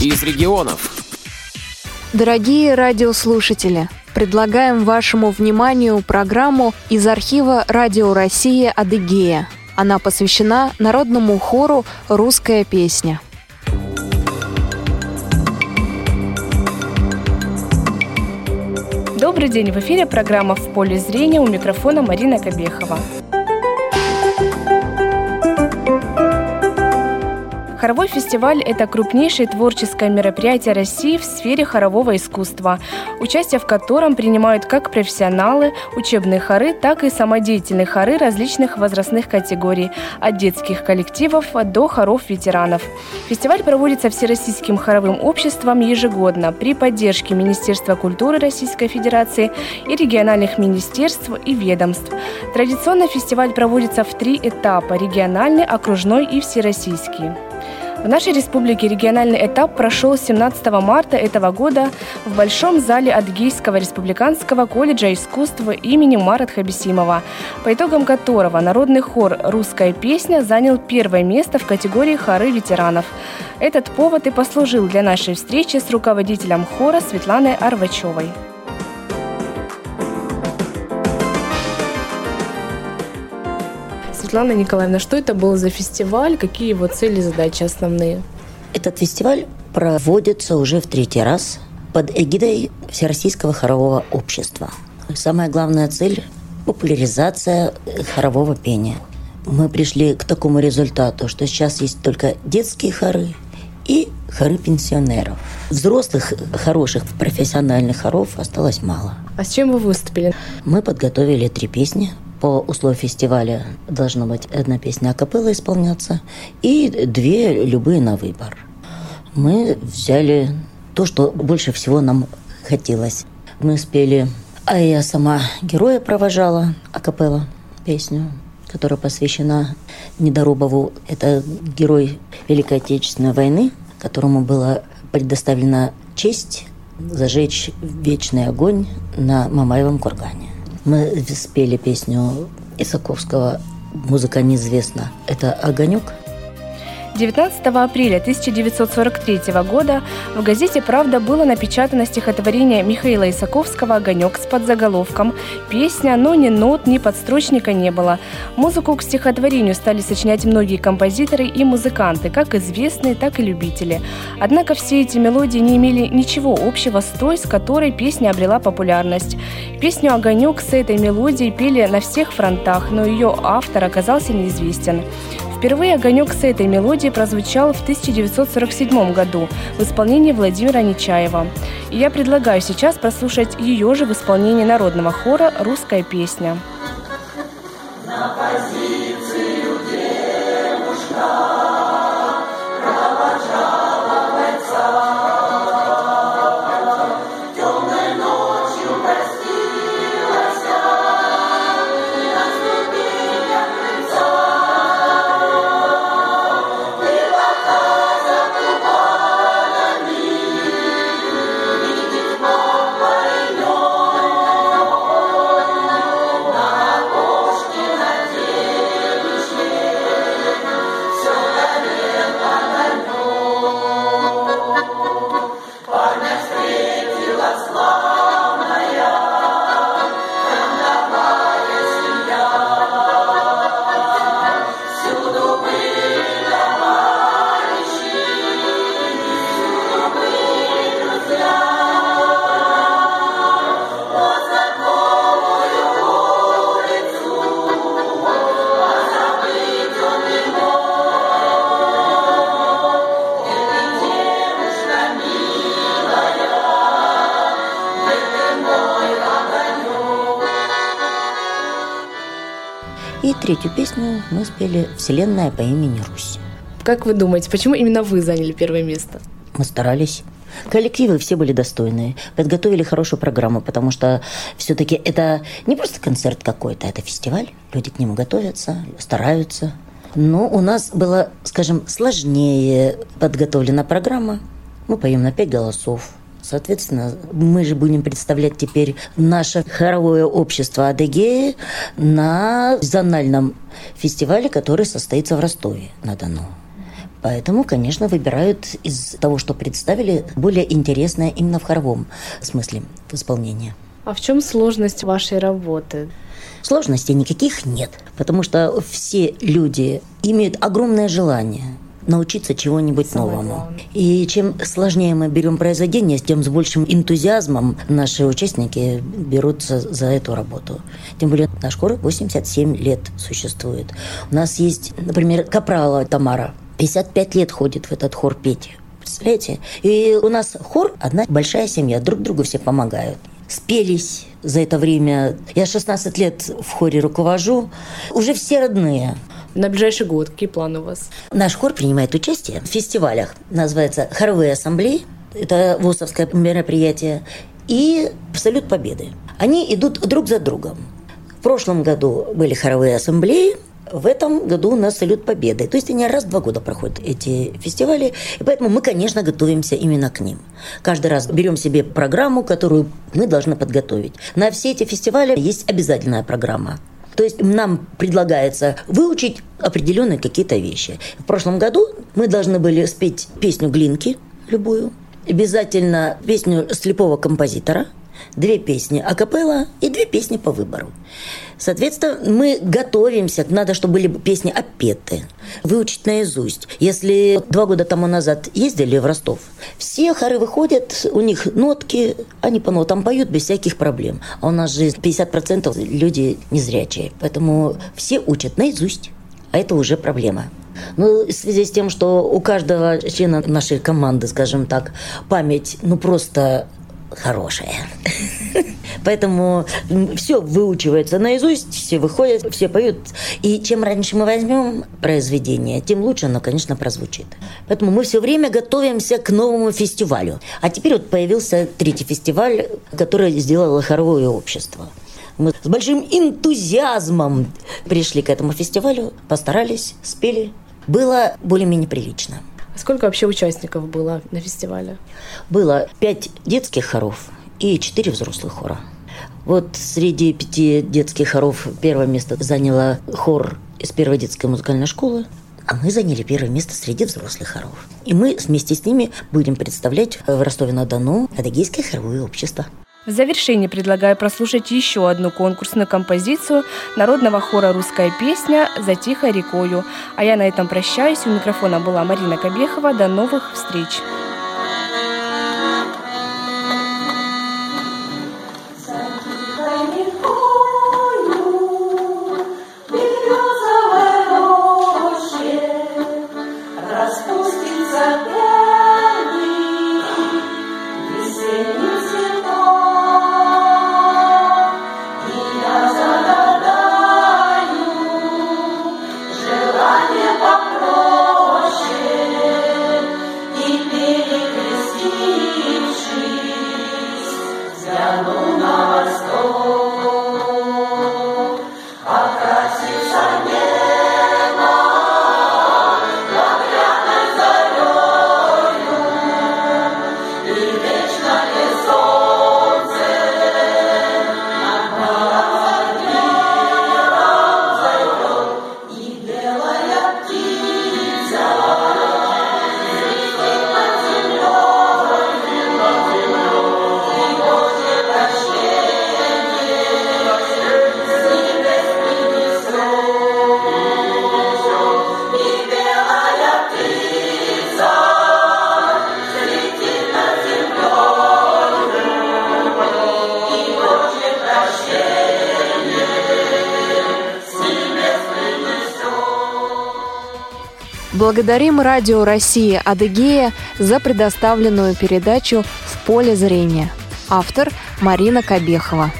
из регионов. Дорогие радиослушатели, предлагаем вашему вниманию программу из архива «Радио России Адыгея». Она посвящена народному хору «Русская песня». Добрый день! В эфире программа «В поле зрения» у микрофона Марина Кобехова. Хоровой фестиваль – это крупнейшее творческое мероприятие России в сфере хорового искусства, участие в котором принимают как профессионалы, учебные хоры, так и самодеятельные хоры различных возрастных категорий, от детских коллективов до хоров ветеранов. Фестиваль проводится Всероссийским хоровым обществом ежегодно при поддержке Министерства культуры Российской Федерации и региональных министерств и ведомств. Традиционно фестиваль проводится в три этапа – региональный, окружной и всероссийский. В нашей республике региональный этап прошел 17 марта этого года в Большом зале Адыгейского республиканского колледжа искусства имени Марат Хабисимова, по итогам которого народный хор «Русская песня» занял первое место в категории хоры ветеранов. Этот повод и послужил для нашей встречи с руководителем хора Светланой Арвачевой. Светлана Николаевна, что это был за фестиваль? Какие его цели задачи основные? Этот фестиваль проводится уже в третий раз под эгидой Всероссийского хорового общества. Самая главная цель – популяризация хорового пения. Мы пришли к такому результату, что сейчас есть только детские хоры и хоры пенсионеров. Взрослых, хороших, профессиональных хоров осталось мало. А с чем вы выступили? Мы подготовили три песни – по условию фестиваля должна быть одна песня акапелла исполняться и две любые на выбор. Мы взяли то, что больше всего нам хотелось. Мы спели, а я сама героя провожала, акапелла песню, которая посвящена Недорубову. Это герой Великой Отечественной войны, которому была предоставлена честь зажечь вечный огонь на Мамаевом кургане. Мы спели песню Исаковского «Музыка неизвестна». Это «Огонек», 19 апреля 1943 года в газете «Правда» было напечатано стихотворение Михаила Исаковского «Огонек» с подзаголовком «Песня, но ни нот, ни подстрочника не было». Музыку к стихотворению стали сочинять многие композиторы и музыканты, как известные, так и любители. Однако все эти мелодии не имели ничего общего с той, с которой песня обрела популярность. Песню «Огонек» с этой мелодией пели на всех фронтах, но ее автор оказался неизвестен. Впервые «Огонек» с этой мелодией прозвучал в 1947 году в исполнении Владимира Нечаева. И я предлагаю сейчас прослушать ее же в исполнении народного хора «Русская песня». Третью песню мы спели «Вселенная по имени Русь». Как вы думаете, почему именно вы заняли первое место? Мы старались. Коллективы все были достойные, подготовили хорошую программу, потому что все-таки это не просто концерт какой-то, это фестиваль. Люди к нему готовятся, стараются. Но у нас была, скажем, сложнее подготовлена программа. Мы поем на пять голосов, Соответственно, мы же будем представлять теперь наше хоровое общество Адыгеи на зональном фестивале, который состоится в Ростове на Дону. Поэтому, конечно, выбирают из того, что представили, более интересное именно в хоровом смысле в исполнении. А в чем сложность вашей работы? Сложностей никаких нет, потому что все люди имеют огромное желание научиться чего-нибудь новому. И чем сложнее мы берем произведение, тем с большим энтузиазмом наши участники берутся за эту работу. Тем более наш хор 87 лет существует. У нас есть, например, Капрала Тамара. 55 лет ходит в этот хор петь. Представляете? И у нас хор одна большая семья, друг другу все помогают. Спелись за это время. Я 16 лет в хоре руковожу. Уже все родные. На ближайший год какие планы у вас? Наш хор принимает участие в фестивалях. Называется «Хоровые ассамблеи». Это ВУСовское мероприятие. И «Салют Победы». Они идут друг за другом. В прошлом году были хоровые ассамблеи, в этом году у нас салют победы. То есть они раз в два года проходят эти фестивали. И поэтому мы, конечно, готовимся именно к ним. Каждый раз берем себе программу, которую мы должны подготовить. На все эти фестивали есть обязательная программа. То есть нам предлагается выучить определенные какие-то вещи. В прошлом году мы должны были спеть песню Глинки, любую, обязательно песню слепого композитора, две песни акапелла и две песни по выбору. Соответственно, мы готовимся, надо, чтобы были песни опеты, выучить наизусть. Если два года тому назад ездили в Ростов, все хоры выходят, у них нотки, они по нотам поют без всяких проблем. А у нас же 50% люди незрячие, поэтому все учат наизусть, а это уже проблема. Ну, в связи с тем, что у каждого члена нашей команды, скажем так, память, ну, просто хорошая. Поэтому все выучивается наизусть, все выходят, все поют. И чем раньше мы возьмем произведение, тем лучше оно, конечно, прозвучит. Поэтому мы все время готовимся к новому фестивалю. А теперь вот появился третий фестиваль, который сделало хоровое общество. Мы с большим энтузиазмом пришли к этому фестивалю, постарались, спели. Было более-менее прилично. Сколько вообще участников было на фестивале? Было пять детских хоров и четыре взрослых хора. Вот среди пяти детских хоров первое место заняла хор из первой детской музыкальной школы, а мы заняли первое место среди взрослых хоров. И мы вместе с ними будем представлять в Ростове-на-Дону Адыгейское хоровое общество. В завершении предлагаю прослушать еще одну конкурсную композицию народного хора «Русская песня» «За тихой рекою». А я на этом прощаюсь. У микрофона была Марина Кобехова. До новых встреч! Благодарим Радио России Адыгея за предоставленную передачу «В поле зрения». Автор Марина Кобехова.